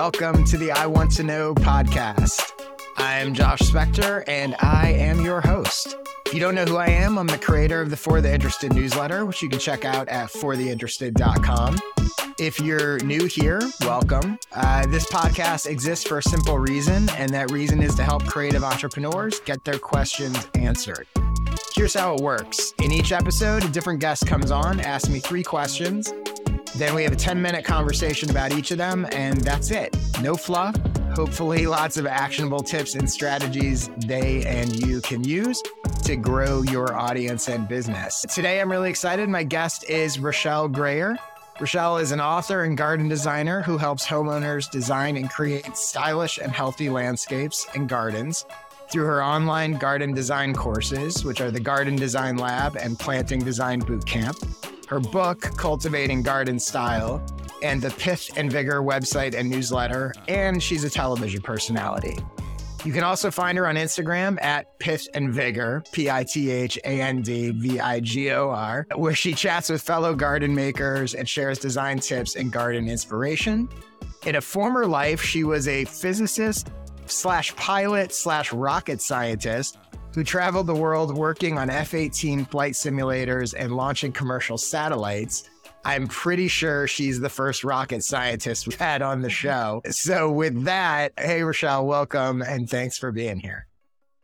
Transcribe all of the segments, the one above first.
welcome to the I Want to Know podcast. I'm Josh Spector, and I am your host. If you don't know who I am, I'm the creator of the For the Interested newsletter, which you can check out at fortheinterested.com. If you're new here, welcome. Uh, this podcast exists for a simple reason, and that reason is to help creative entrepreneurs get their questions answered. Here's how it works. In each episode, a different guest comes on, asks me three questions. Then we have a 10 minute conversation about each of them, and that's it. No fluff. Hopefully, lots of actionable tips and strategies they and you can use to grow your audience and business. Today, I'm really excited. My guest is Rochelle Greayer. Rochelle is an author and garden designer who helps homeowners design and create stylish and healthy landscapes and gardens through her online garden design courses, which are the Garden Design Lab and Planting Design Bootcamp her book, Cultivating Garden Style, and the Pith and Vigor website and newsletter, and she's a television personality. You can also find her on Instagram at Pith and Vigor, P I T H A N D V I G O R, where she chats with fellow garden makers and shares design tips and garden inspiration. In a former life, she was a physicist slash pilot slash rocket scientist who traveled the world working on F 18 flight simulators and launching commercial satellites. I'm pretty sure she's the first rocket scientist we've had on the show. So, with that, hey, Rochelle, welcome and thanks for being here.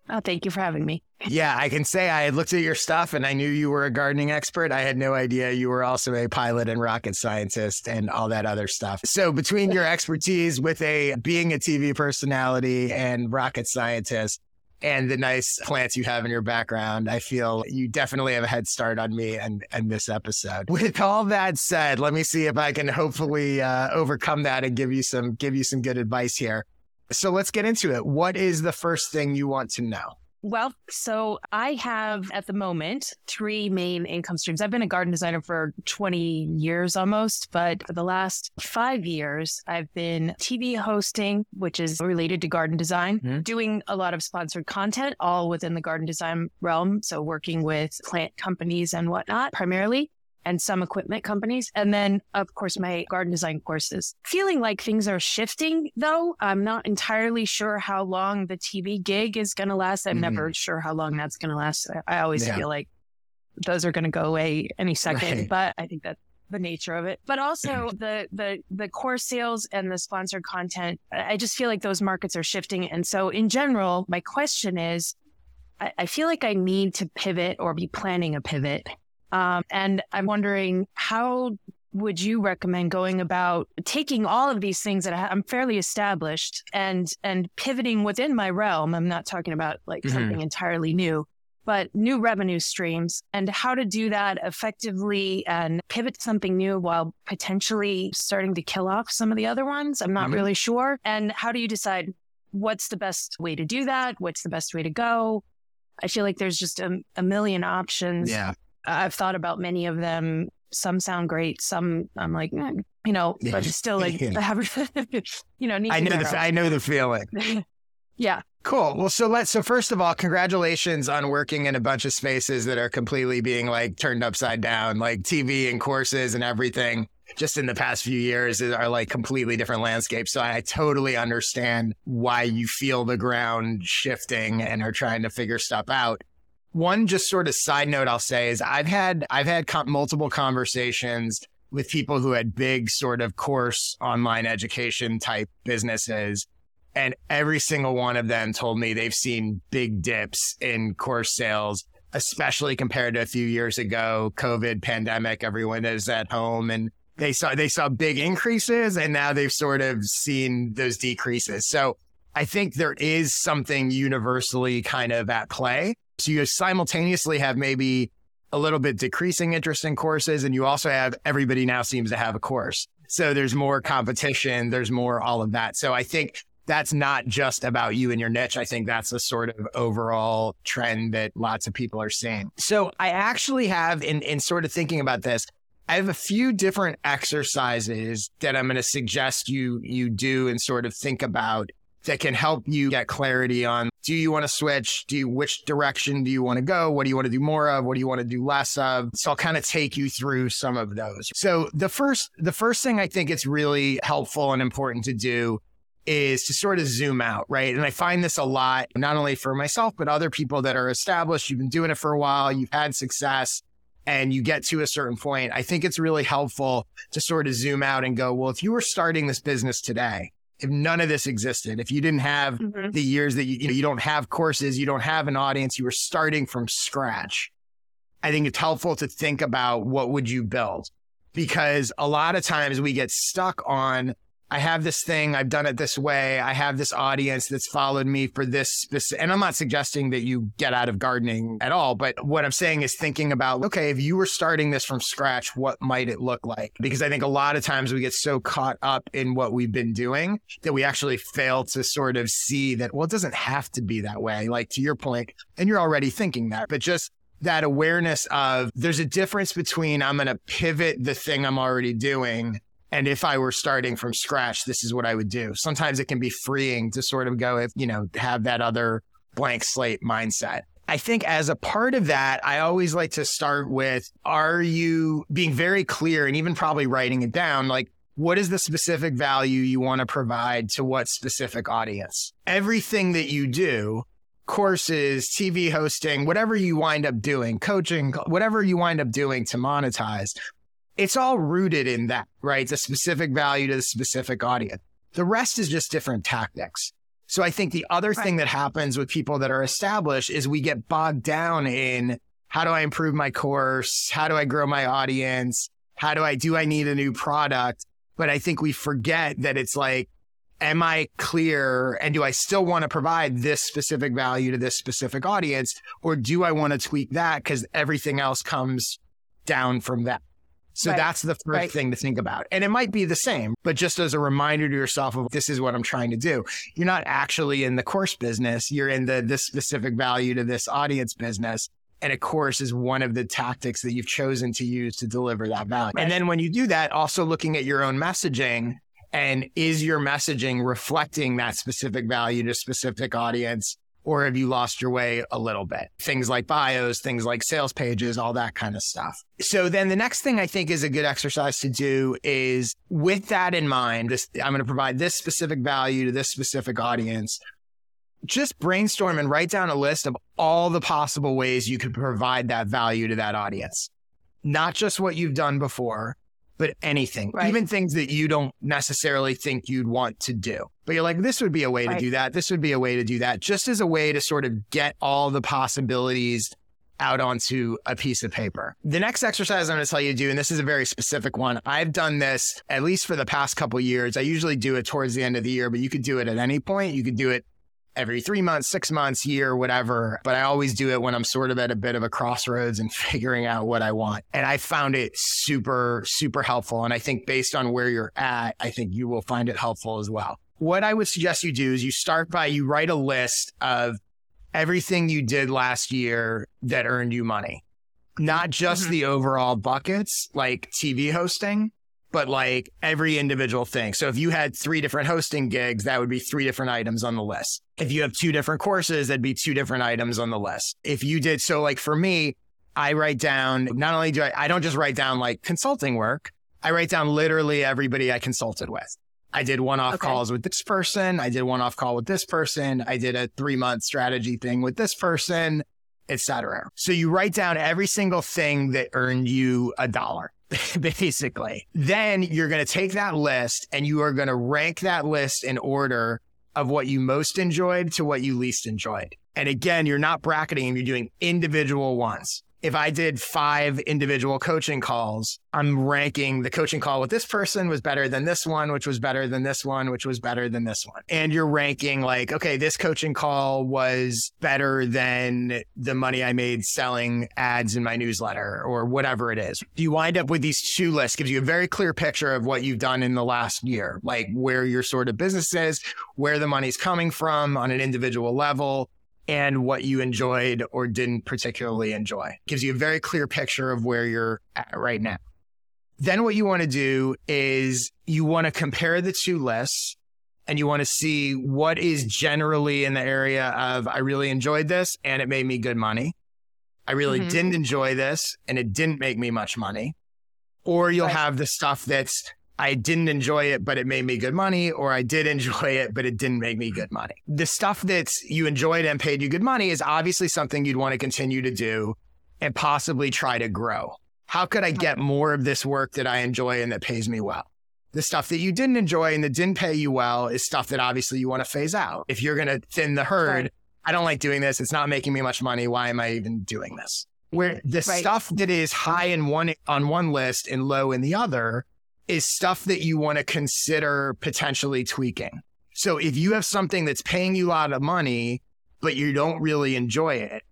Oh, thank you for having me. Yeah, I can say I had looked at your stuff and I knew you were a gardening expert. I had no idea you were also a pilot and rocket scientist and all that other stuff. So, between your expertise with a being a TV personality and rocket scientist, and the nice plants you have in your background, I feel you definitely have a head start on me and, and this episode. With all that said, let me see if I can hopefully uh, overcome that and give you some give you some good advice here. So let's get into it. What is the first thing you want to know? Well, so I have at the moment three main income streams. I've been a garden designer for 20 years almost, but for the last five years, I've been TV hosting, which is related to garden design, mm-hmm. doing a lot of sponsored content, all within the garden design realm. So working with plant companies and whatnot primarily and some equipment companies. And then, of course, my garden design courses. Feeling like things are shifting, though. I'm not entirely sure how long the TV gig is going to last. I'm mm-hmm. never sure how long that's going to last. I always yeah. feel like those are going to go away any second, right. but I think that's the nature of it. But also the the the course sales and the sponsored content. I just feel like those markets are shifting. And so in general, my question is I, I feel like I need to pivot or be planning a pivot um, and I'm wondering how would you recommend going about taking all of these things that I am fairly established and and pivoting within my realm? I'm not talking about like mm-hmm. something entirely new, but new revenue streams and how to do that effectively and pivot something new while potentially starting to kill off some of the other ones. I'm not mm-hmm. really sure. And how do you decide what's the best way to do that? What's the best way to go? I feel like there's just a, a million options. Yeah. I've thought about many of them. Some sound great. Some I'm like, eh, you know, but still like, you know, I know the I know the feeling. yeah. Cool. Well, so let's. So first of all, congratulations on working in a bunch of spaces that are completely being like turned upside down, like TV and courses and everything. Just in the past few years, are like completely different landscapes. So I totally understand why you feel the ground shifting and are trying to figure stuff out. One just sort of side note I'll say is I've had I've had multiple conversations with people who had big sort of course online education type businesses. And every single one of them told me they've seen big dips in course sales especially compared to a few years ago covid pandemic everyone is at home and they saw they saw big increases and now they've sort of seen those decreases. So i think there is something universally kind of at play so you simultaneously have maybe a little bit decreasing interest in courses, and you also have everybody now seems to have a course. So there's more competition, there's more all of that. So I think that's not just about you and your niche. I think that's a sort of overall trend that lots of people are seeing. So I actually have in in sort of thinking about this, I have a few different exercises that I'm going to suggest you you do and sort of think about that can help you get clarity on do you want to switch? Do you, which direction do you want to go? What do you want to do more of? What do you want to do less of? So I'll kind of take you through some of those. So the first, the first thing I think it's really helpful and important to do is to sort of zoom out, right? And I find this a lot, not only for myself, but other people that are established. You've been doing it for a while, you've had success, and you get to a certain point. I think it's really helpful to sort of zoom out and go, well, if you were starting this business today, if none of this existed, if you didn't have mm-hmm. the years that you, you know, you don't have courses, you don't have an audience, you were starting from scratch. I think it's helpful to think about what would you build because a lot of times we get stuck on I have this thing, I've done it this way, I have this audience that's followed me for this specific, and I'm not suggesting that you get out of gardening at all, but what I'm saying is thinking about, okay, if you were starting this from scratch, what might it look like? Because I think a lot of times we get so caught up in what we've been doing that we actually fail to sort of see that, well, it doesn't have to be that way. Like to your point, and you're already thinking that, but just that awareness of there's a difference between I'm going to pivot the thing I'm already doing and if I were starting from scratch, this is what I would do. Sometimes it can be freeing to sort of go, if, you know, have that other blank slate mindset. I think as a part of that, I always like to start with are you being very clear and even probably writing it down? Like, what is the specific value you want to provide to what specific audience? Everything that you do, courses, TV hosting, whatever you wind up doing, coaching, whatever you wind up doing to monetize, it's all rooted in that, right? It's a specific value to the specific audience. The rest is just different tactics. So I think the other right. thing that happens with people that are established is we get bogged down in how do I improve my course? How do I grow my audience? How do I do I need a new product? But I think we forget that it's like, am I clear and do I still want to provide this specific value to this specific audience? Or do I want to tweak that because everything else comes down from that? So right. that's the first right. thing to think about. And it might be the same, but just as a reminder to yourself of this is what I'm trying to do. You're not actually in the course business. You're in the this specific value to this audience business. And a course is one of the tactics that you've chosen to use to deliver that value. Right. And then when you do that, also looking at your own messaging and is your messaging reflecting that specific value to specific audience? Or have you lost your way a little bit? Things like bios, things like sales pages, all that kind of stuff. So then the next thing I think is a good exercise to do is with that in mind, this, I'm going to provide this specific value to this specific audience. Just brainstorm and write down a list of all the possible ways you could provide that value to that audience. Not just what you've done before, but anything, right. even things that you don't necessarily think you'd want to do. But you're like, this would be a way right. to do that. This would be a way to do that, just as a way to sort of get all the possibilities out onto a piece of paper. The next exercise I'm going to tell you to do, and this is a very specific one. I've done this at least for the past couple years. I usually do it towards the end of the year, but you could do it at any point. You could do it every three months, six months, year, whatever. But I always do it when I'm sort of at a bit of a crossroads and figuring out what I want. And I found it super, super helpful. And I think based on where you're at, I think you will find it helpful as well. What I would suggest you do is you start by you write a list of everything you did last year that earned you money, not just mm-hmm. the overall buckets like TV hosting, but like every individual thing. So if you had three different hosting gigs, that would be three different items on the list. If you have two different courses, that'd be two different items on the list. If you did, so like for me, I write down, not only do I, I don't just write down like consulting work, I write down literally everybody I consulted with. I did one off okay. calls with this person. I did one off call with this person. I did a three month strategy thing with this person, etc. So you write down every single thing that earned you a dollar. basically. Then you're going to take that list and you are going to rank that list in order of what you most enjoyed to what you least enjoyed. And again, you're not bracketing, you're doing individual ones if I did five individual coaching calls, I'm ranking the coaching call with this person was better than this one, which was better than this one, which was better than this one. And you're ranking like, okay, this coaching call was better than the money I made selling ads in my newsletter or whatever it is. You wind up with these two lists, gives you a very clear picture of what you've done in the last year, like where your sort of business is, where the money's coming from on an individual level and what you enjoyed or didn't particularly enjoy. Gives you a very clear picture of where you're at right now. Then what you want to do is you want to compare the two lists and you want to see what is generally in the area of I really enjoyed this and it made me good money. I really mm-hmm. didn't enjoy this and it didn't make me much money. Or you'll right. have the stuff that's I didn't enjoy it, but it made me good money, or I did enjoy it, but it didn't make me good money. The stuff that you enjoyed and paid you good money is obviously something you'd want to continue to do and possibly try to grow. How could I get more of this work that I enjoy and that pays me well? The stuff that you didn't enjoy and that didn't pay you well is stuff that obviously you want to phase out. If you're going to thin the herd, right. I don't like doing this. It's not making me much money. Why am I even doing this? Where the right. stuff that is high in one on one list and low in the other is stuff that you want to consider potentially tweaking. So if you have something that's paying you a lot of money, but you don't really enjoy it,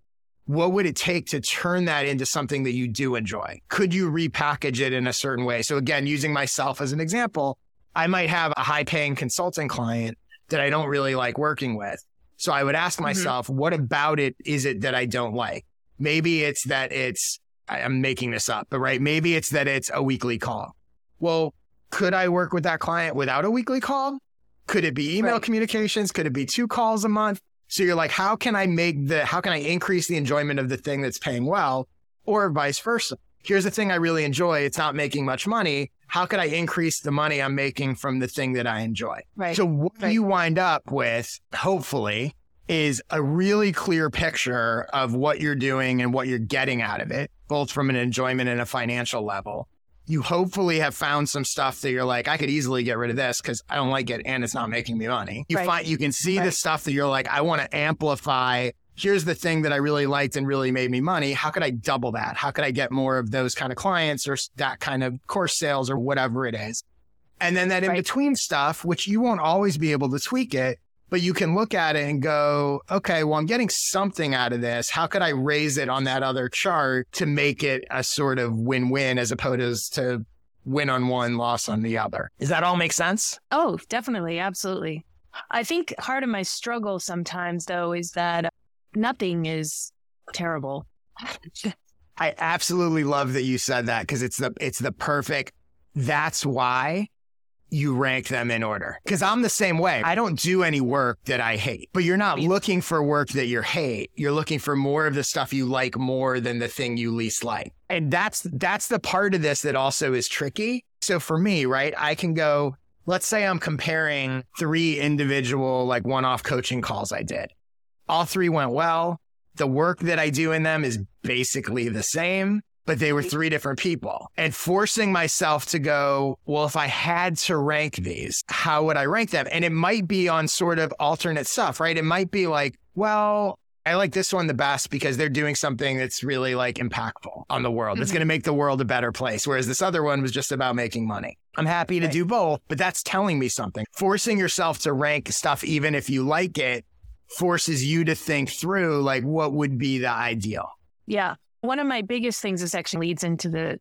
what would it take to turn that into something that you do enjoy? Could you repackage it in a certain way? So again, using myself as an example, I might have a high paying consulting client that I don't really like working with. So I would ask mm-hmm. myself, mm-hmm. what about it is it that I don't like? Maybe it's that it's, I'm making this up, but right. Maybe it's that it's a weekly call. Well, could I work with that client without a weekly call? Could it be email right. communications? Could it be two calls a month? So you're like, how can I make the, how can I increase the enjoyment of the thing that's paying well or vice versa? Here's the thing I really enjoy. It's not making much money. How could I increase the money I'm making from the thing that I enjoy? Right. So what right. you wind up with, hopefully, is a really clear picture of what you're doing and what you're getting out of it, both from an enjoyment and a financial level you hopefully have found some stuff that you're like, I could easily get rid of this because I don't like it and it's not making me money. You right. find you can see right. the stuff that you're like, I want to amplify. Here's the thing that I really liked and really made me money. How could I double that? How could I get more of those kind of clients or that kind of course sales or whatever it is? And then that in between stuff, which you won't always be able to tweak it, but you can look at it and go, okay, well, I'm getting something out of this. How could I raise it on that other chart to make it a sort of win win as opposed to win on one, loss on the other? Does that all make sense? Oh, definitely. Absolutely. I think part of my struggle sometimes, though, is that nothing is terrible. I absolutely love that you said that because it's the it's the perfect. That's why you rank them in order. Because I'm the same way. I don't do any work that I hate, but you're not looking for work that you hate. You're looking for more of the stuff you like more than the thing you least like. And that's that's the part of this that also is tricky. So for me, right, I can go, let's say I'm comparing three individual like one-off coaching calls I did. All three went well. The work that I do in them is basically the same but they were three different people. And forcing myself to go, well, if I had to rank these, how would I rank them? And it might be on sort of alternate stuff, right? It might be like, well, I like this one the best because they're doing something that's really like impactful on the world. That's mm-hmm. going to make the world a better place. Whereas this other one was just about making money. I'm happy to right. do both, but that's telling me something. Forcing yourself to rank stuff, even if you like it, forces you to think through like what would be the ideal. Yeah. One of my biggest things this actually leads into the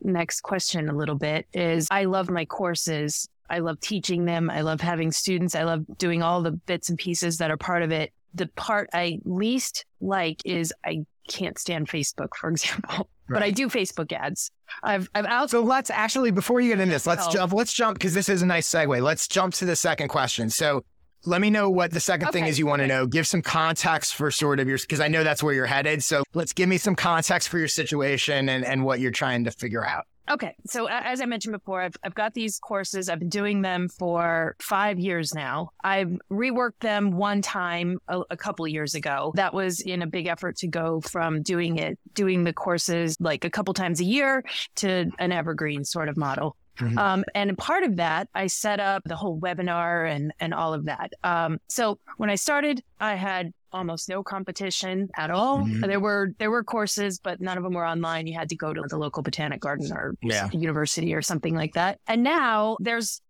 next question a little bit is I love my courses. I love teaching them. I love having students. I love doing all the bits and pieces that are part of it. The part I least like is I can't stand Facebook, for example. Right. But I do Facebook ads. I've I've out. So let's actually before you get into this, let's oh. jump. Let's jump because this is a nice segue. Let's jump to the second question. So let me know what the second okay. thing is you want to know. Give some context for sort of your, because I know that's where you're headed. So let's give me some context for your situation and, and what you're trying to figure out. Okay. So as I mentioned before, I've, I've got these courses. I've been doing them for five years now. I've reworked them one time a, a couple years ago. That was in a big effort to go from doing it, doing the courses like a couple times a year to an evergreen sort of model. Mm-hmm. Um, and part of that, I set up the whole webinar and, and all of that. Um, so when I started, I had almost no competition at all. Mm-hmm. There were there were courses, but none of them were online. You had to go to the local botanic garden or yeah. university or something like that. And now there's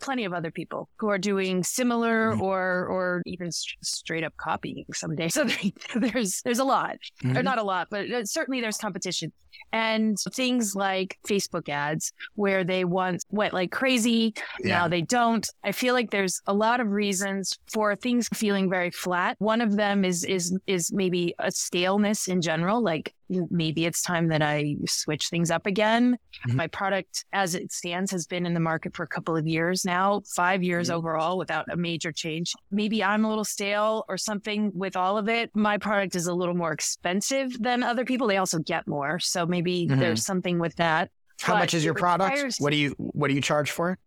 plenty of other people who are doing similar mm-hmm. or or even st- straight up copying someday. So there's there's a lot, mm-hmm. or not a lot, but uh, certainly there's competition and things like Facebook ads where they once went like crazy, yeah. now they don't. I feel like there's a lot of reasons for things feeling very flat. One of them is is is maybe a staleness in general, like maybe it's time that I switch things up again. Mhm. My product, as it stands, has been in the market for a couple of years now, five years Mhm. overall without a major change. Maybe I'm a little stale or something with all of it. My product is a little more expensive than other people. They also get more. So maybe Mhm. there's something with that. How But much is your product? requires- What do you what do you charge for it?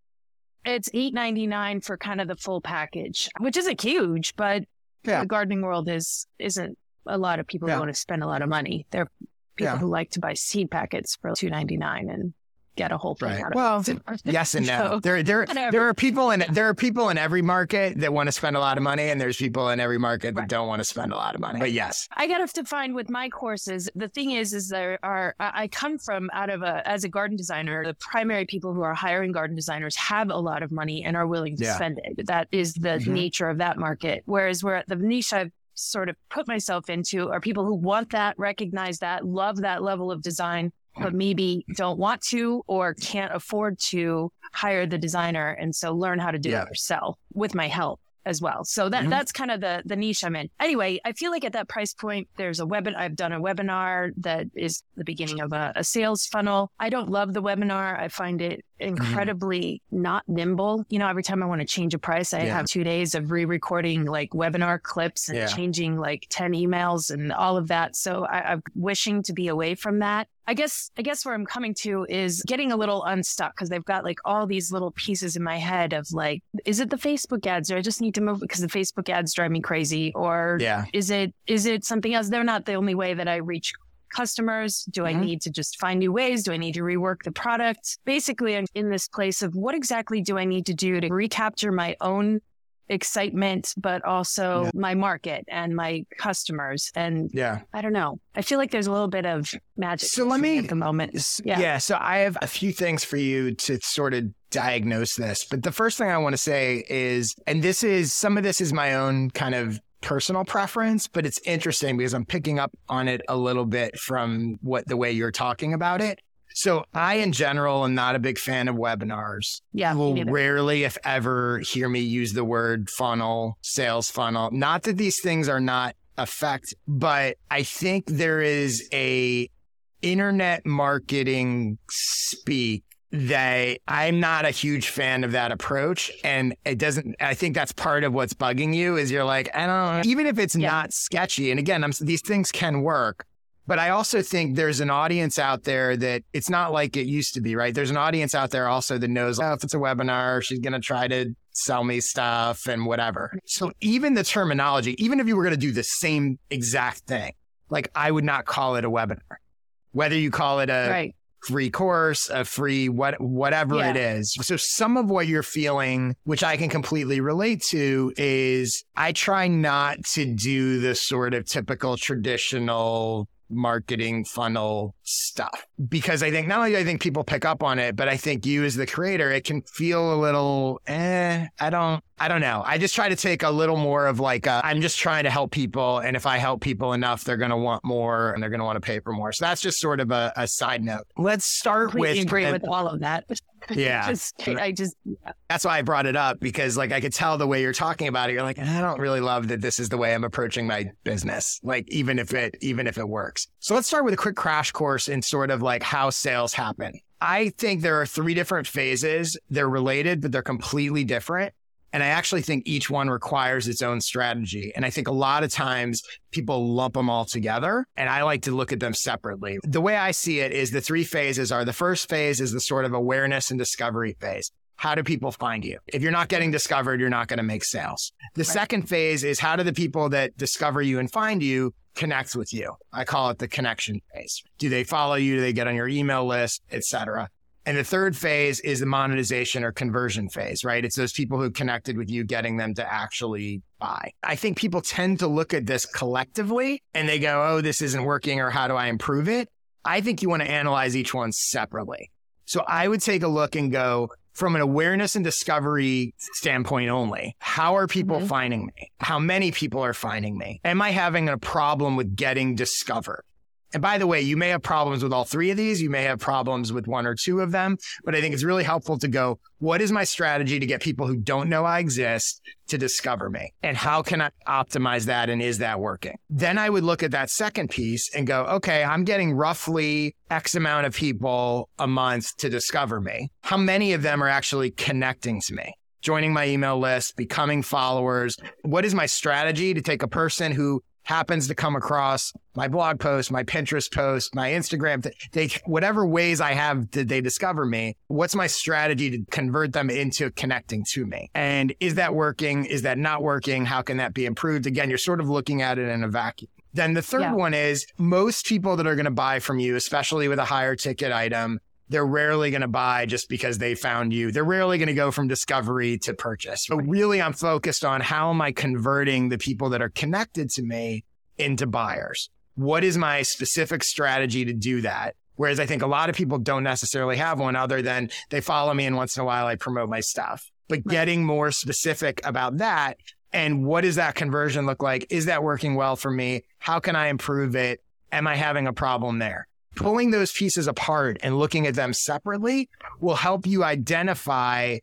It's eight ninety nine for kind of the full package, which isn't huge, but Yeah. the gardening world is isn't a lot of people Yeah. who want to spend a lot of money. There are people Yeah. who like to buy seed packets for two ninety nine and get a whole thing Right. out Well, of it. Well, yes and no. So, There, there, whatever. there are people in there are people in every market that want to spend a lot of money, and there's people in every market that Right. don't want to spend a lot of money. But yes, I got to find with my courses. The thing is, is there are I come from out of a as a garden designer. The primary people who are hiring garden designers have a lot of money and are willing to Yeah. spend it. That is the Mhm. nature of that market. Whereas where the niche I've sort of put myself into are people who want that, recognize that, love that level of design, but maybe don't want to or can't afford to hire the designer, and so learn how to do Yeah. it yourself with my help as well. So that Mhm. that's kind of the the niche I'm in. Anyway, I feel like at that price point, there's a webinar. I've done a webinar that is the beginning of a, a sales funnel. I don't love the webinar. I find it Mm-hmm. incredibly not nimble. You know, every time I want to change a price, I Yeah. have two days of re-recording like webinar clips and Yeah. changing like 10 emails and all of that. So I, I'm wishing to be away from that. I guess I guess where I'm coming to is getting a little unstuck because they've got like all these little pieces in my head of like, is it the Facebook ads or I just need to move because the Facebook ads drive me crazy or yeah, is it is it something else? They're not the only way that I reach customers. Do I Mhm. need to just find new ways? Do I need to rework the product? Basically, I'm in this place of what exactly do I need to do to recapture my own excitement, but also Yeah. my market and my customers. And yeah. I don't know. I feel like there's a little bit of magic. So let me- at the moment. Yeah. yeah. So I have a few things for you to sort of diagnose this. But the first thing I want to say is, and this is some of this is my own kind of personal preference, but it's interesting because I'm picking up on it a little bit from what the way you're talking about it. So I, in general, am not a big fan of webinars. Yeah. You will rarely, if ever, hear me use the word funnel, sales funnel. Not that these things are not effect, but I think there is a internet marketing speak that I'm not a huge fan of that approach. And it doesn't, I think that's part of what's bugging you is you're like, I don't, even if it's Yeah. not sketchy. And again, I'm, these things can work. But I also think there's an audience out there that it's not like it used to be, right? There's an audience out there also that knows, oh, if it's a webinar, she's going to try to sell me stuff and whatever. So even the terminology, even if you were going to do the same exact thing, like I would not call it a webinar. Whether you call it a right. Free course, a free what whatever Yeah. it is. So some of what you're feeling, which I can completely relate to, is I try not to do the sort of typical traditional marketing funnel stuff because I think not only do I think people pick up on it, but I think you as the creator, it can feel a little, eh, I don't, I don't know. I just try to take a little more of like, i I'm just trying to help people. And if I help people enough, they're going to want more and they're going to want to pay for more. So that's just sort of a, a side note. Let's start with, agree with all of that. Yeah. just, I just, that's why I brought it up because like I could tell the way you're talking about it. You're like, I don't really love that this is the way I'm approaching my business. Like even if it, even if it works. So let's start with a quick crash course in sort of like how sales happen. I think there are three different phases. They're related, but they're completely different. And I actually think each one requires its own strategy. And I think a lot of times people lump them all together. And I like to look at them separately. The way I see it is the three phases are the first phase is the sort of awareness and discovery phase. How do people find you? If you're not getting discovered, you're not going to make sales. The second phase is how do the people that discover you and find you connect with you? I call it the connection phase. Do they follow you? Do they get on your email list, et cetera? And the third phase is the monetization or conversion phase, right? It's those people who connected with you, getting them to actually buy. I think people tend to look at this collectively and they go, oh, this isn't working or how do I improve it? I think you want to analyze each one separately. So I would take a look and go from an awareness and discovery standpoint only. How are people Mhm. finding me? How many people are finding me? Am I having a problem with getting discovered? And by the way, you may have problems with all three of these. You may have problems with one or two of them, but I think it's really helpful to go, what is my strategy to get people who don't know I exist to discover me? And how can I optimize that? And is that working? Then I would look at that second piece and go, okay, I'm getting roughly X amount of people a month to discover me. How many of them are actually connecting to me? Joining my email list, becoming followers. What is my strategy to take a person who happens to come across my blog post, my Pinterest post, my Instagram, they, whatever ways I have did they discover me, what's my strategy to convert them into connecting to me? And is that working? Is that not working? How can that be improved? Again, you're sort of looking at it in a vacuum. Then the third yeah. one is most people that are going to buy from you, especially with a higher ticket item, they're rarely going to buy just because they found you. They're rarely going to go from discovery to purchase. But really, I'm focused on how am I converting the people that are connected to me into buyers? What is my specific strategy to do that? Whereas I think a lot of people don't necessarily have one other than they follow me and once in a while I promote my stuff. But getting more specific about that and what does that conversion look like? Is that working well for me? How can I improve it? Am I having a problem there? Pulling those pieces apart and looking at them separately will help you identify.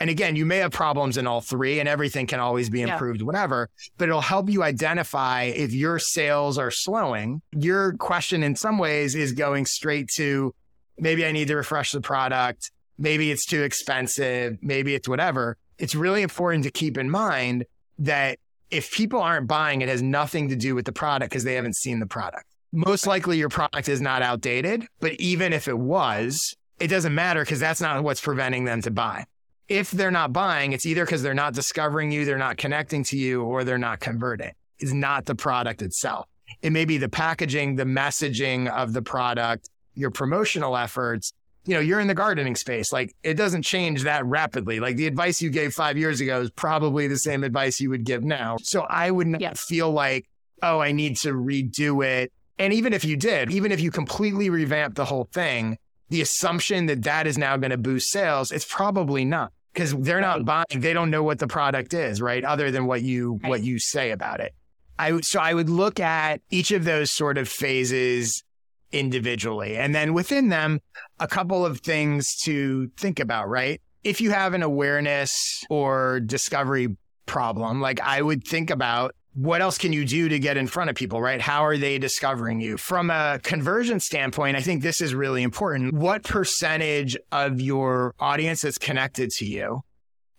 And again, you may have problems in all three and everything can always be improved, yeah. whatever, but it'll help you identify if your sales are slowing. Your question in some ways is going straight to maybe I need to refresh the product. Maybe it's too expensive. Maybe it's whatever. It's really important to keep in mind that if people aren't buying, it has nothing to do with the product because they haven't seen the product most likely your product is not outdated, but even if it was, it doesn't matter because that's not what's preventing them to buy. If they're not buying, it's either because they're not discovering you, they're not connecting to you, or they're not converting. It's not the product itself. It may be the packaging, the messaging of the product, your promotional efforts. You know, you're in the gardening space. Like it doesn't change that rapidly. Like the advice you gave five years ago is probably the same advice you would give now. So I would not yes. feel like, oh, I need to redo it and even if you did, even if you completely revamp the whole thing, the assumption that that is now going to boost sales, it's probably not because they're not buying. They don't know what the product is, right? Other than what you right. what you say about it. I so I would look at each of those sort of phases individually, and then within them, a couple of things to think about, right? If you have an awareness or discovery problem, like I would think about what else can you do to get in front of people, right? How are they discovering you? From a conversion standpoint, I think this is really important. What percentage of your audience that's connected to you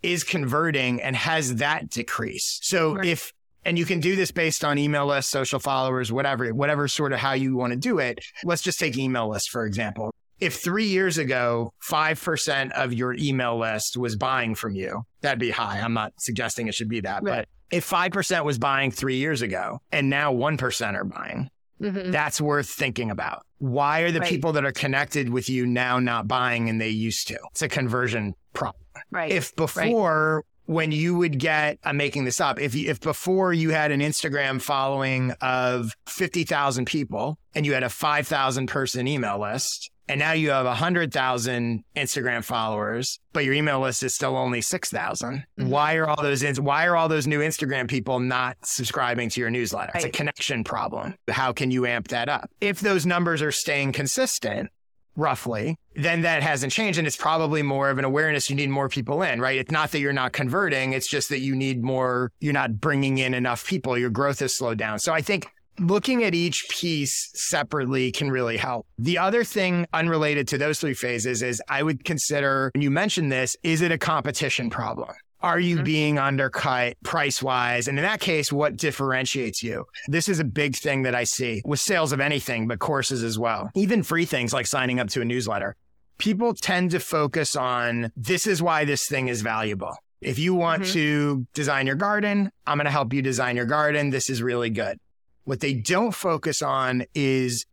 is converting and has that decreased? So right. if, and you can do this based on email lists, social followers, whatever, whatever sort of how you want to do it. Let's just take email lists, for example. If three years ago, 5% of your email list was buying from you, that'd be high. I'm not suggesting it should be that, right. but if 5% was buying three years ago and now 1% are buying, mm-hmm. that's worth thinking about. Why are the right. people that are connected with you now not buying and they used to? It's a conversion problem. Right. If before, right. when you would get, I'm making this up, if, you, if before you had an Instagram following of 50,000 people and you had a 5,000 person email list, and now you have 100,000 Instagram followers, but your email list is still only 6,000. Mm-hmm. Why are all those why are all those new Instagram people not subscribing to your newsletter? Right. It's a connection problem. How can you amp that up? If those numbers are staying consistent, roughly, then that hasn't changed. And it's probably more of an awareness. You need more people in, right? It's not that you're not converting. It's just that you need more, you're not bringing in enough people. Your growth has slowed down. So I think looking at each piece separately can really help. The other thing unrelated to those three phases is I would consider, and you mentioned this, is it a competition problem? Are you mm-hmm. being undercut price wise? And in that case, what differentiates you? This is a big thing that I see with sales of anything, but courses as well. Even free things like signing up to a newsletter. People tend to focus on this is why this thing is valuable. If you want mm-hmm. to design your garden, I'm going to help you design your garden. This is really good. What they don't focus on is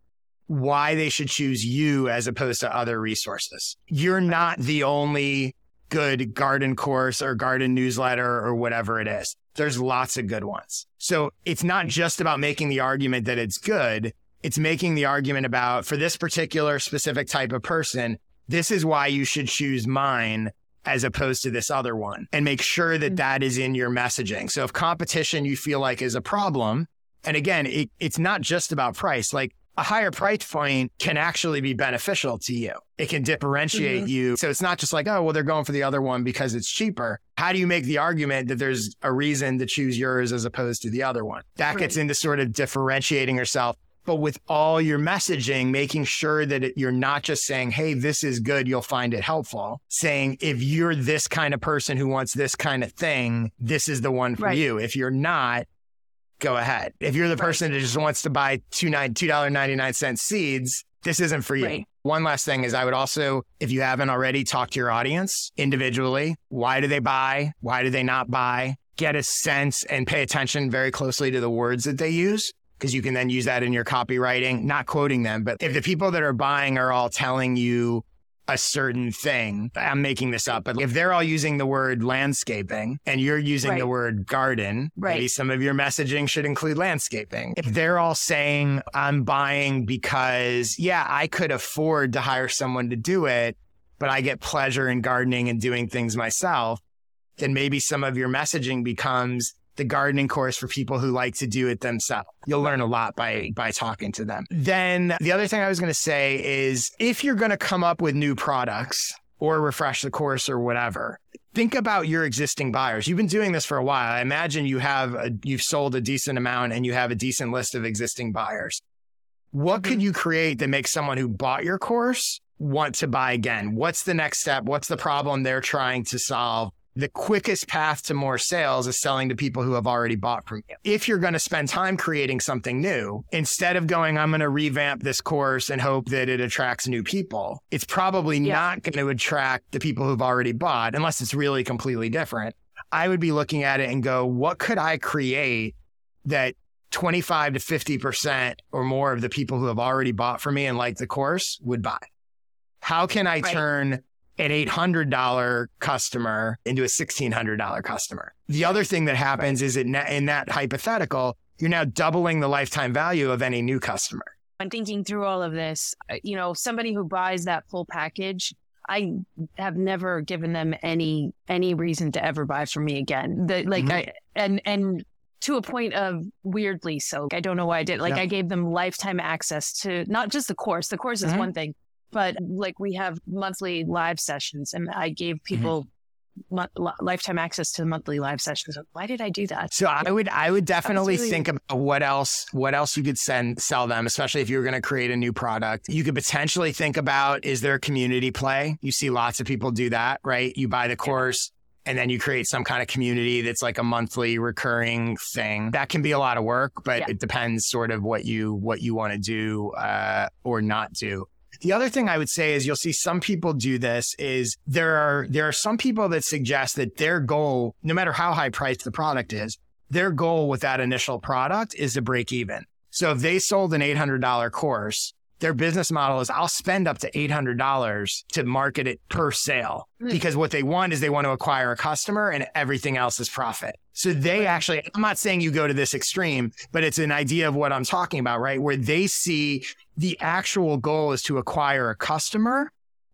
why they should choose you as opposed to other resources. You're not the only good garden course or garden newsletter or whatever it is. There's lots of good ones. So it's not just about making the argument that it's good. It's making the argument about for this particular specific type of person, this is why you should choose mine as opposed to this other one and make sure that mm. that is in your messaging. So if competition you feel like is a problem, and again, it, it's not just about price. Like a higher price point can actually be beneficial to you. It can differentiate mm-hmm. you. So it's not just like, oh, well, they're going for the other one because it's cheaper. How do you make the argument that there's a reason to choose yours as opposed to the other one? That right. gets into sort of differentiating yourself. But with all your messaging, making sure that it, you're not just saying, hey, this is good, you'll find it helpful. Saying, if you're this kind of person who wants this kind of thing, this is the one for right. you. If you're not, go ahead. If you're the person that just wants to buy two nine two dollar ninety nine cent seeds, this isn't for you. Right. One last thing is I would also, if you haven't already, talk to your audience individually. Why do they buy? Why do they not buy? Get a sense and pay attention very closely to the words that they use because you can then use that in your copywriting, not quoting them. But if the people that are buying are all telling you a certain thing. I'm making this up, but if they're all using the word landscaping and you're using right. the word garden, right. maybe some of your messaging should include landscaping. If they're all saying, I'm buying because, yeah, I could afford to hire someone to do it, but I get pleasure in gardening and doing things myself, then maybe some of your messaging becomes, the gardening course for people who like to do it themselves. You'll learn a lot by by talking to them. Then the other thing I was going to say is if you're going to come up with new products or refresh the course or whatever, think about your existing buyers. You've been doing this for a while. I imagine you have a, you've sold a decent amount and you have a decent list of existing buyers. What could mm-hmm. you create that makes someone who bought your course want to buy again? What's the next step? What's the problem they're trying to solve? The quickest path to more sales is selling to people who have already bought from you. If you're going to spend time creating something new, instead of going, I'm going to revamp this course and hope that it attracts new people, it's probably yeah. not going to attract the people who've already bought unless it's really completely different. I would be looking at it and go, what could I create that 25 to 50% or more of the people who have already bought from me and like the course would buy? How can I right. turn an $800 customer into a $1,600 customer. The other thing that happens is in that hypothetical, you're now doubling the lifetime value of any new customer. I'm thinking through all of this, uh, you know, somebody who buys that full package, I have never given them any any reason to ever buy from me again. The, like mm-hmm. I and and to a point of weirdly so. I don't know why I did. Like yeah. I gave them lifetime access to not just the course. The course is mm-hmm. one thing, but like we have monthly live sessions and I gave mm-hmm. people mm-hmm. mo- lifetime access to monthly live sessions. Why did I do that? So I would, I would definitely really... think about what else, what else you could send, sell them, especially if you were going to create a new product. You could potentially think about, is there a community play? You see lots of people do that, right? You buy the course. And then you create some kind of community that's like a monthly recurring thing that can be a lot of work but yeah. it depends sort of what you what you want to do uh, or not do the other thing I would say is you'll see some people do this is there are there are some people that suggest that their goal, no matter how high priced the product is, their goal with that initial product is to break even. So if they sold an $800 course, their business model is I'll spend up to $800 to market it per sale mm. because what they want is they want to acquire a customer and everything else is profit. So they actually, I'm not saying you go to this extreme, but it's an idea of what I'm talking about, right? Where they see the actual goal is to acquire a customer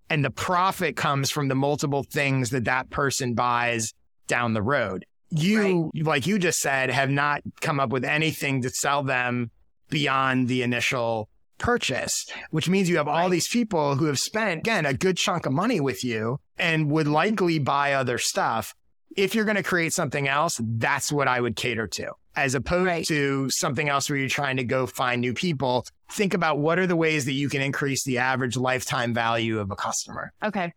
and the profit comes from the multiple things that that person buys down the road. You, right. like you just said, have not come up with anything to sell them beyond the initial purchase, which means you have all these people who have spent, again, a good chunk of money with you and would likely buy other stuff. If you're going to create something else, that's what I would cater to, as opposed right. to something else where you're trying to go find new people. Think about what are the ways that you can increase the average lifetime value of a customer. Okay.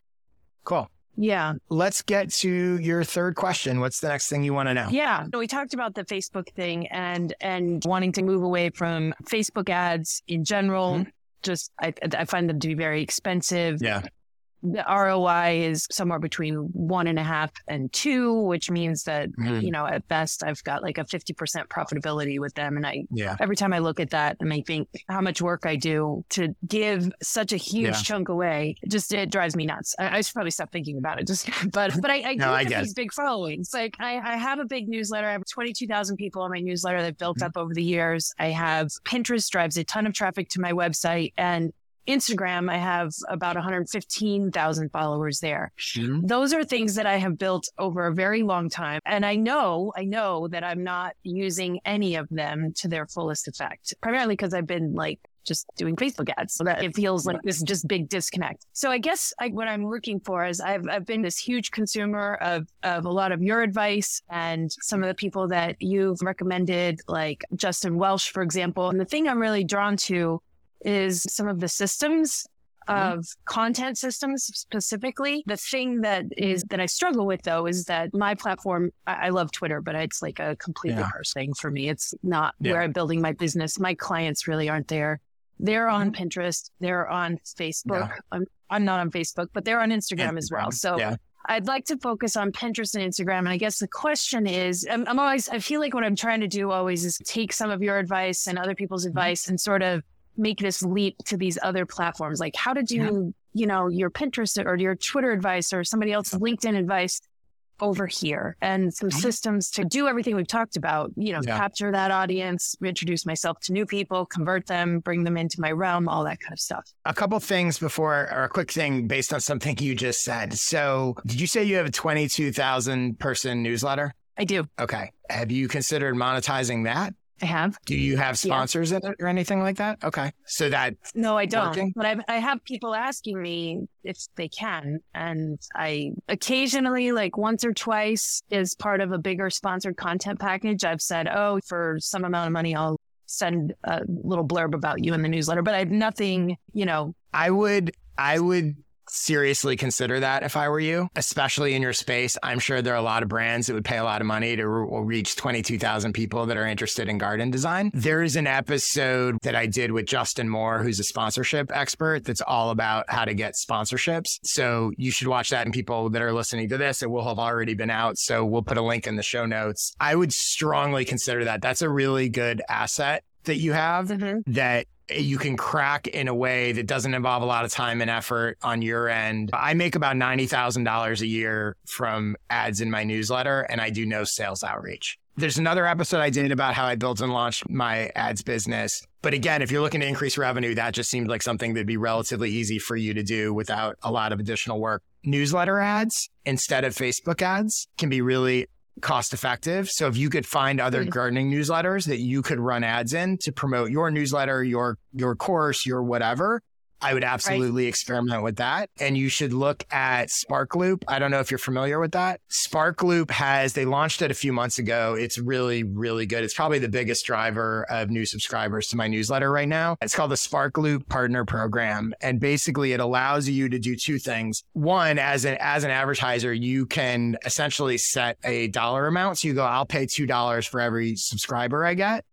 Cool. Yeah. Let's get to your third question. What's the next thing you want to know? Yeah. We talked about the Facebook thing and and wanting to move away from Facebook ads in general. Mm-hmm. Just I I find them to be very expensive. Yeah the ROI is somewhere between one and a half and two, which means that, mm. you know, at best I've got like a 50% profitability with them. And I, yeah. every time I look at that and I think how much work I do to give such a huge yeah. chunk away, it just, it drives me nuts. I, I, should probably stop thinking about it just, but, but I, I no, I have these big followings. Like I, I have a big newsletter. I have 22,000 people on my newsletter that built mm. up over the years. I have Pinterest drives a ton of traffic to my website and Instagram, I have about 115,000 followers there. Mm-hmm. Those are things that I have built over a very long time. And I know, I know that I'm not using any of them to their fullest effect, primarily because I've been like just doing Facebook ads. So that it feels like this just big disconnect. So I guess I, what I'm looking for is I've, I've been this huge consumer of, of a lot of your advice and some of the people that you've recommended, like Justin Welsh, for example. And the thing I'm really drawn to is some of the systems Mm-hmm. of content systems specifically. The thing that is that I struggle with though is that my platform, I, I love Twitter, but it's like a completely yeah. thing for me. It's not yeah. where I'm building my business. My clients really aren't there. They're on mm-hmm. Pinterest. They're on Facebook. Yeah. I'm, I'm not on Facebook, but they're on Instagram, Instagram. as well. So. I'd like to focus on Pinterest and Instagram. And I guess the question is I'm, I'm, always, I feel like what I'm trying to do always is take some of your advice and other people's mm-hmm. advice and sort of make this leap to these other platforms? Like, how did you, yeah. you know, your Pinterest or your Twitter advice or somebody else's LinkedIn advice over here and some systems to do everything we've talked about, you know, yeah. capture that audience, introduce myself to new people, convert them, bring them into my realm, all that kind of stuff. A couple things before, or a quick thing based on something you just said. So, did you say you have a 22,000 person newsletter? I do. Okay. Have you considered monetizing that? I have. Do you have sponsors yeah. in it or anything like that? Okay. So that No, I don't. Working? But I I have people asking me if they can and I occasionally like once or twice as part of a bigger sponsored content package I've said, "Oh, for some amount of money I'll send a little blurb about you in the newsletter." But I have nothing, you know. I would I would seriously consider that if I were you, especially in your space. I'm sure there are a lot of brands that would pay a lot of money to re- reach 22,000 people that are interested in garden design. There is an episode that I did with Justin Moore, who's a sponsorship expert, that's all about how to get sponsorships. So you should watch that. And people that are listening to this, it will have already been out. So we'll put a link in the show notes. I would strongly consider that. That's a really good asset that you have mm-hmm. that you can crack in a way that doesn't involve a lot of time and effort on your end. I make about $90,000 a year from ads in my newsletter and I do no sales outreach. There's another episode I did about how I built and launched my ads business. But again, if you're looking to increase revenue, that just seemed like something that'd be relatively easy for you to do without a lot of additional work. Newsletter ads instead of Facebook ads can be really cost effective. So if you could find other mm-hmm. gardening newsletters that you could run ads in to promote your newsletter, your your course, your whatever, I would absolutely right. experiment with that. And you should look at Sparkloop. I don't know if you're familiar with that. Sparkloop has, they launched it a few months ago. It's really, really good. It's probably the biggest driver of new subscribers to my newsletter right now. It's called the Sparkloop Partner Program. And basically it allows you to do two things. One, as an, as an advertiser, you can essentially set a dollar amount. So you go, I'll pay $2 for every subscriber I get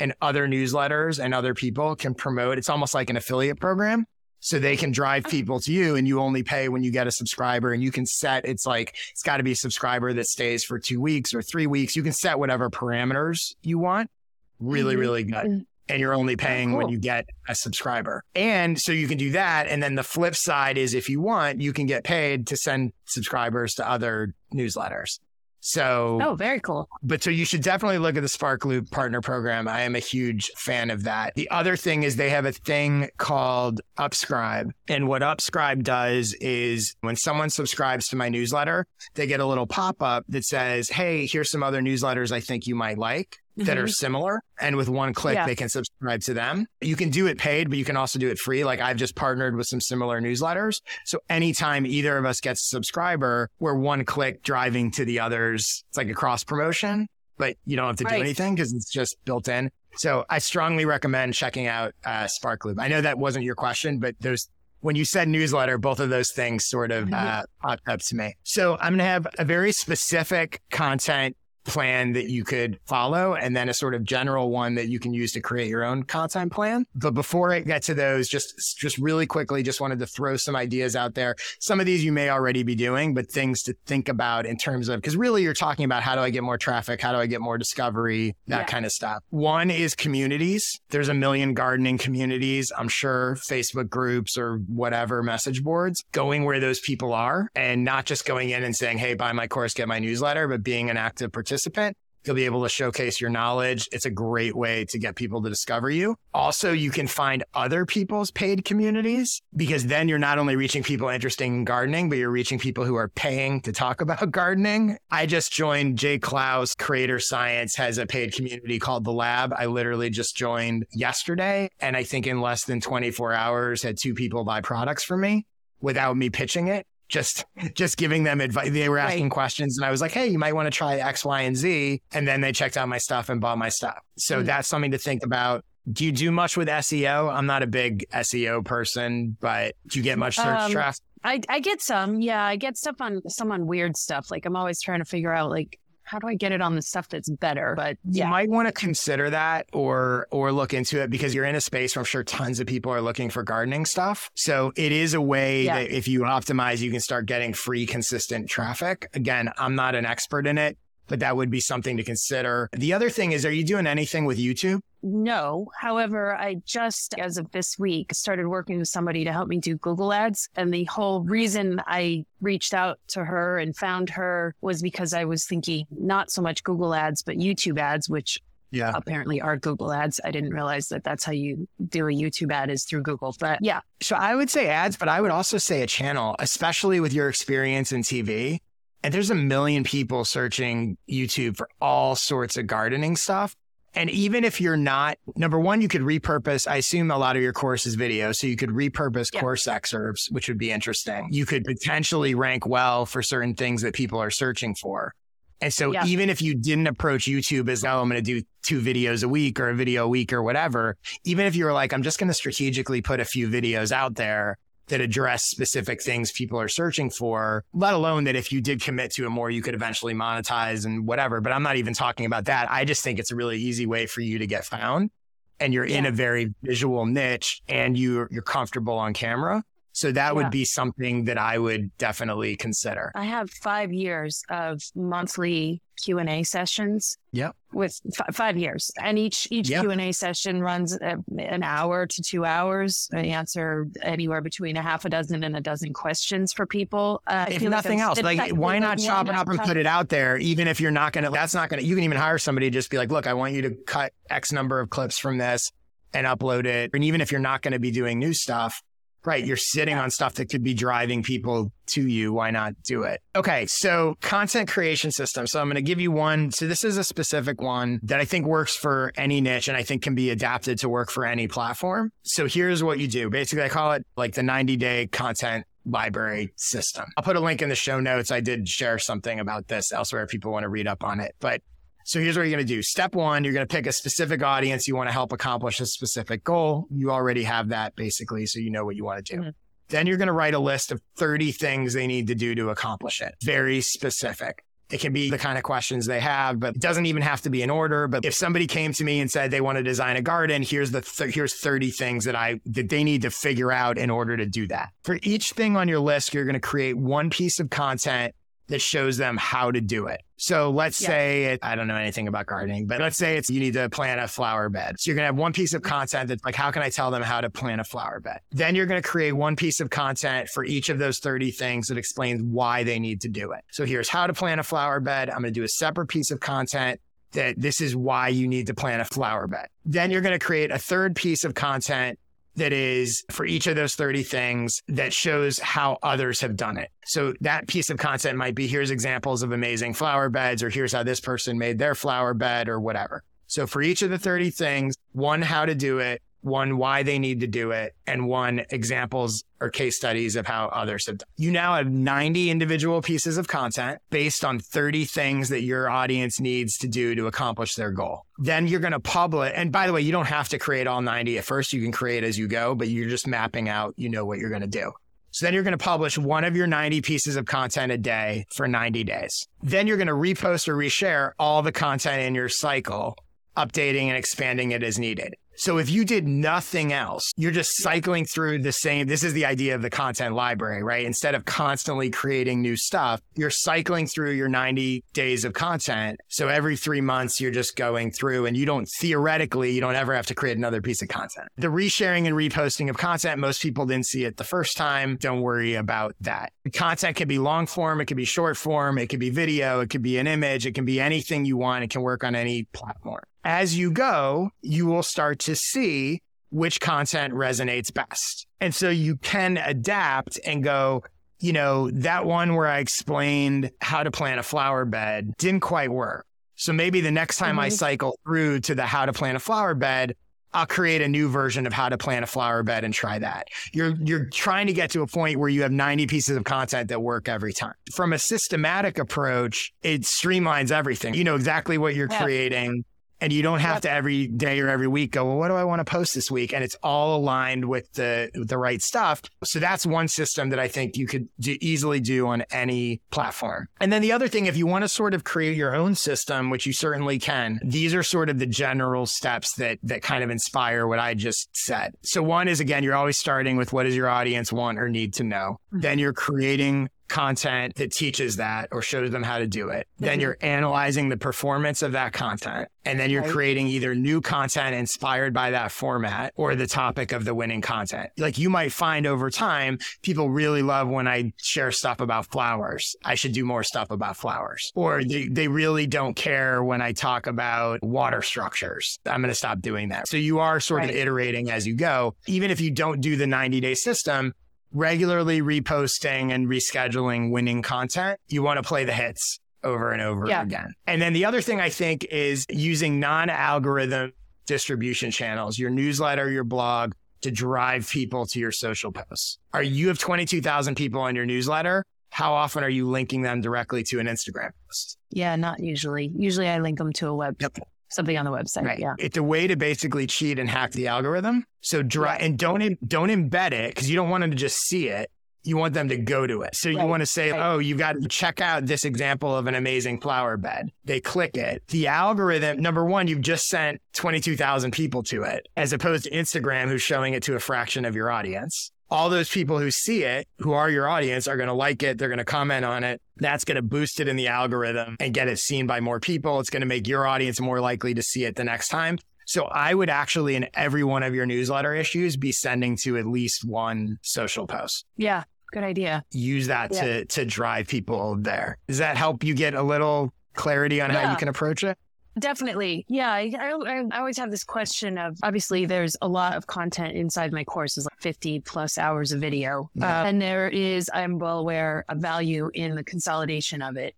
and other newsletters and other people can promote. It's almost like an affiliate program. So they can drive people to you and you only pay when you get a subscriber and you can set it's like it's got to be a subscriber that stays for 2 weeks or 3 weeks. You can set whatever parameters you want. Really mm-hmm. really good. Mm-hmm. And you're only paying oh, cool. when you get a subscriber. And so you can do that and then the flip side is if you want, you can get paid to send subscribers to other newsletters. So, oh, very cool. But so you should definitely look at the Sparkloop partner program. I am a huge fan of that. The other thing is they have a thing called Upscribe. And what Upscribe does is when someone subscribes to my newsletter, they get a little pop up that says, Hey, here's some other newsletters I think you might like that mm-hmm. are similar. And with one click, yeah. they can subscribe to them. You can do it paid, but you can also do it free. Like I've just partnered with some similar newsletters. So anytime either of us gets a subscriber, we're one click driving to the others. It's like a cross promotion, but you don't have to right. do anything because it's just built in. So I strongly recommend checking out uh, Sparkloop. I know that wasn't your question, but there's when you said newsletter, both of those things sort of mm-hmm. uh, popped up to me. So I'm going to have a very specific content plan that you could follow and then a sort of general one that you can use to create your own content plan. But before I get to those, just, just really quickly, just wanted to throw some ideas out there. Some of these you may already be doing, but things to think about in terms of, because really you're talking about how do I get more traffic? How do I get more discovery? That yeah. kind of stuff. One is communities. There's a million gardening communities. I'm sure Facebook groups or whatever message boards going where those people are and not just going in and saying, Hey, buy my course, get my newsletter, but being an active participant participant You'll be able to showcase your knowledge. It's a great way to get people to discover you. Also, you can find other people's paid communities because then you're not only reaching people interested in gardening, but you're reaching people who are paying to talk about gardening. I just joined Jay Clouse, Creator Science has a paid community called The Lab. I literally just joined yesterday. And I think in less than 24 hours had two people buy products from me without me pitching it just just giving them advice. They were asking right. questions, and I was like, "Hey, you might want to try X, Y, and Z." And then they checked out my stuff and bought my stuff. So mm-hmm. that's something to think about. Do you do much with SEO? I'm not a big SEO person, but do you get much search um, traffic? I, I get some. Yeah, I get stuff on some on weird stuff. Like I'm always trying to figure out like how do I get it on the stuff that's better? But yeah. you might want to consider that or or look into it because you're in a space where I'm sure tons of people are looking for gardening stuff. So it is a way yeah. that if you optimize, you can start getting free, consistent traffic. Again, I'm not an expert in it but that would be something to consider. The other thing is, are you doing anything with YouTube? No. However, I just, as of this week, started working with somebody to help me do Google ads. And the whole reason I reached out to her and found her was because I was thinking not so much Google ads, but YouTube ads, which yeah. apparently are Google ads. I didn't realize that that's how you do a YouTube ad is through Google. But yeah. So I would say ads, but I would also say a channel, especially with your experience in TV. And there's a million people searching YouTube for all sorts of gardening stuff. And even if you're not, number one, you could repurpose. I assume a lot of your course is video. So you could repurpose yeah. course excerpts, which would be interesting. You could potentially rank well for certain things that people are searching for. And so yeah. even if you didn't approach YouTube as, oh, I'm going to do two videos a week or a video a week or whatever, even if you were like, I'm just going to strategically put a few videos out there that address specific things people are searching for, let alone that if you did commit to it more, you could eventually monetize and whatever. But I'm not even talking about that. I just think it's a really easy way for you to get found and you're yeah. in a very visual niche and you're, you're comfortable on camera. So that yeah. would be something that I would definitely consider. I have five years of monthly Q and A sessions. Yep. With f- five years, and each each yep. Q and A session runs a, an hour to two hours. I answer anywhere between a half a dozen and a dozen questions for people. Uh, if nothing like else, like why not chop it up and put it out there? Even if you're not gonna, that's not gonna. You can even hire somebody to just be like, look, I want you to cut X number of clips from this and upload it. And even if you're not going to be doing new stuff, Right. You're sitting on stuff that could be driving people to you. Why not do it? Okay. So content creation system. So I'm going to give you one. So this is a specific one that I think works for any niche and I think can be adapted to work for any platform. So here's what you do. Basically, I call it like the 90 day content library system. I'll put a link in the show notes. I did share something about this elsewhere if people want to read up on it. But so here's what you're going to do. Step one, you're going to pick a specific audience you want to help accomplish a specific goal. You already have that basically, so you know what you want to do. Mm-hmm. Then you're going to write a list of 30 things they need to do to accomplish it. Very specific. It can be the kind of questions they have, but it doesn't even have to be in order. But if somebody came to me and said they want to design a garden, here's the th- here's 30 things that I that they need to figure out in order to do that. For each thing on your list, you're going to create one piece of content that shows them how to do it. So let's yeah. say it, I don't know anything about gardening, but let's say it's you need to plant a flower bed. So you're going to have one piece of content that's like, how can I tell them how to plant a flower bed? Then you're going to create one piece of content for each of those 30 things that explains why they need to do it. So here's how to plant a flower bed. I'm going to do a separate piece of content that this is why you need to plant a flower bed. Then you're going to create a third piece of content that is for each of those 30 things that shows how others have done it. So that piece of content might be here's examples of amazing flower beds, or here's how this person made their flower bed, or whatever. So for each of the 30 things, one, how to do it, one why they need to do it, and one examples or case studies of how others have done. You now have 90 individual pieces of content based on 30 things that your audience needs to do to accomplish their goal. Then you're going to publish. And by the way, you don't have to create all 90 at first. You can create as you go, but you're just mapping out, you know what you're going to do. So then you're going to publish one of your 90 pieces of content a day for 90 days. Then you're going to repost or reshare all the content in your cycle, updating and expanding it as needed. So if you did nothing else, you're just cycling through the same. This is the idea of the content library, right? Instead of constantly creating new stuff, you're cycling through your 90 days of content. So every three months, you're just going through and you don't theoretically, you don't ever have to create another piece of content. The resharing and reposting of content, most people didn't see it the first time. Don't worry about that. The content can be long form. It can be short form. It could be video. It could be an image. It can be anything you want. It can work on any platform as you go, you will start to see which content resonates best. And so you can adapt and go, you know, that one where I explained how to plant a flower bed didn't quite work. So maybe the next time mm-hmm. I cycle through to the how to plant a flower bed, I'll create a new version of how to plant a flower bed and try that. You're you're trying to get to a point where you have 90 pieces of content that work every time. From a systematic approach, it streamlines everything. You know exactly what you're yeah. creating and you don't have yep. to every day or every week go, well, what do I want to post this week? And it's all aligned with the with the right stuff. So that's one system that I think you could do, easily do on any platform. And then the other thing, if you want to sort of create your own system, which you certainly can, these are sort of the general steps that that kind of inspire what I just said. So one is again, you're always starting with what does your audience want or need to know. Mm-hmm. Then you're creating content that teaches that or shows them how to do it. Mm-hmm. Then you're analyzing the performance of that content. And then you're right. creating either new content inspired by that format or the topic of the winning content. Like you might find over time, people really love when I share stuff about flowers. I should do more stuff about flowers. Or they, they really don't care when I talk about water structures. I'm going to stop doing that. So you are sort right. of iterating as you go. Even if you don't do the 90 day system, regularly reposting and rescheduling winning content, you want to play the hits over and over yeah. again. And then the other thing I think is using non algorithm distribution channels, your newsletter, your blog to drive people to your social posts. Are you have 22,000 people on your newsletter? How often are you linking them directly to an Instagram post? Yeah, not usually. Usually I link them to a web yep something on the website. Right. Yeah. It's a way to basically cheat and hack the algorithm. So dry yeah. and don't don't embed it because you don't want them to just see it. You want them to go to it. So right. you want to say, right. oh, you got to check out this example of an amazing flower bed. They click it. The algorithm, number one, you've just sent 22,000 people to it, as opposed to Instagram, who's showing it to a fraction of your audience all those people who see it, who are your audience, are going to like it. They're going to comment on it. That's going to boost it in the algorithm and get it seen by more people. It's going to make your audience more likely to see it the next time. So I would actually, in every one of your newsletter issues, be sending to at least one social post. Yeah, good idea. Use that yeah. to to drive people there. Does that help you get a little clarity on yeah. how you can approach it? Definitely. Yeah. I, I, I, always have this question of obviously there's a lot of content inside my courses, like 50 plus hours of video. Yeah. Uh, and there is, I'm well aware, a value in the consolidation of it.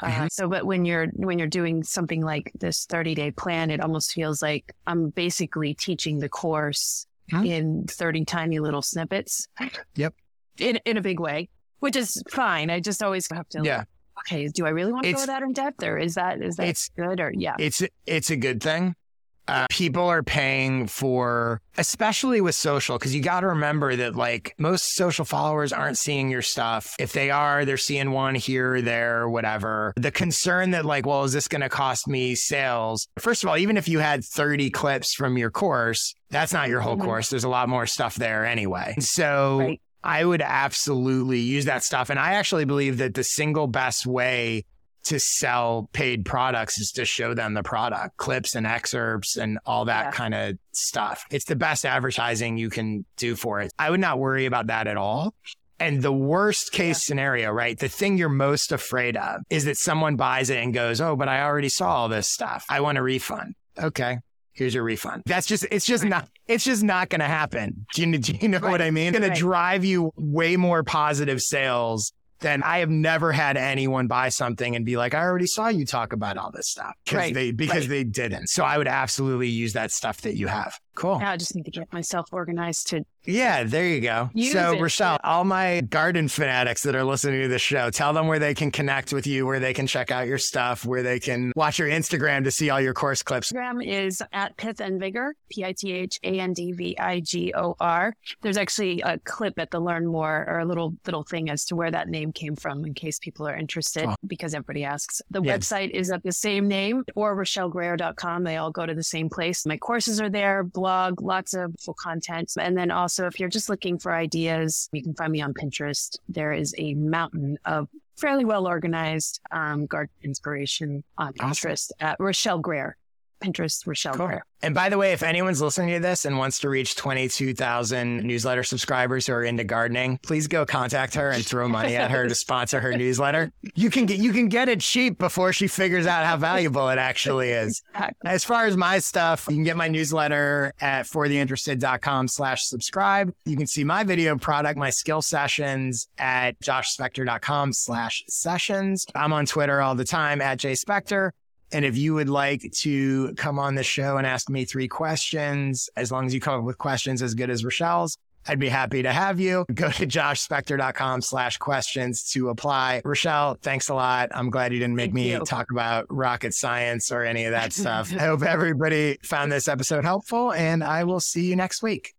Uh, mm-hmm. So, but when you're when you're doing something like this 30 day plan, it almost feels like I'm basically teaching the course mm-hmm. in 30 tiny little snippets. Yep. In in a big way, which is fine. I just always have to yeah okay, do I really want to go with that in depth or is that, is that it's, good or yeah? It's, it's a good thing. Uh, people are paying for, especially with social, because you got to remember that like most social followers aren't seeing your stuff. If they are, they're seeing one here or there, whatever. The concern that like, well, is this going to cost me sales? First of all, even if you had 30 clips from your course, that's not your whole mm-hmm. course. There's a lot more stuff there anyway. So right. I would absolutely use that stuff. And I actually believe that the single best way to sell paid products is to show them the product, clips and excerpts and all that yeah. kind of stuff. It's the best advertising you can do for it. I would not worry about that at all. And the worst case yeah. scenario, right? The thing you're most afraid of is that someone buys it and goes, Oh, but I already saw all this stuff. I want a refund. Okay here's your refund. That's just, it's just not, it's just not going to happen. Do you, do you know right. what I mean? It's going right. to drive you way more positive sales than I have never had anyone buy something and be like, I already saw you talk about all this stuff because right. they, because they didn't. So I would absolutely use that stuff that you have. Cool. Now I just need to get myself organized to yeah, there you go. So, it. Rochelle, all my garden fanatics that are listening to the show, tell them where they can connect with you, where they can check out your stuff, where they can watch your Instagram to see all your course clips. Instagram is at Pith and Vigor, P I T H A N D V I G O R. There's actually a clip at the Learn More or a little little thing as to where that name came from in case people are interested, oh. because everybody asks. The yeah. website is at the same name or rochellegreayer.com. They all go to the same place. My courses are there. Blog blog, lots of full content. And then also, if you're just looking for ideas, you can find me on Pinterest. There is a mountain of fairly well organized um, garden inspiration on Pinterest at Rochelle Greayer. Pinterest, Rochelle cool. And by the way, if anyone's listening to this and wants to reach 22,000 newsletter subscribers who are into gardening, please go contact her and throw money at her to sponsor her newsletter. You can get you can get it cheap before she figures out how valuable it actually is. As far as my stuff, you can get my newsletter at fortheinterested.com slash subscribe. You can see my video product, my skill sessions at joshspector.com slash sessions. I'm on Twitter all the time at jspector. And if you would like to come on the show and ask me three questions, as long as you come up with questions as good as Rochelle's, I'd be happy to have you. Go to joshspector.com slash questions to apply. Rochelle, thanks a lot. I'm glad you didn't make Thank me you. talk about rocket science or any of that stuff. I hope everybody found this episode helpful and I will see you next week.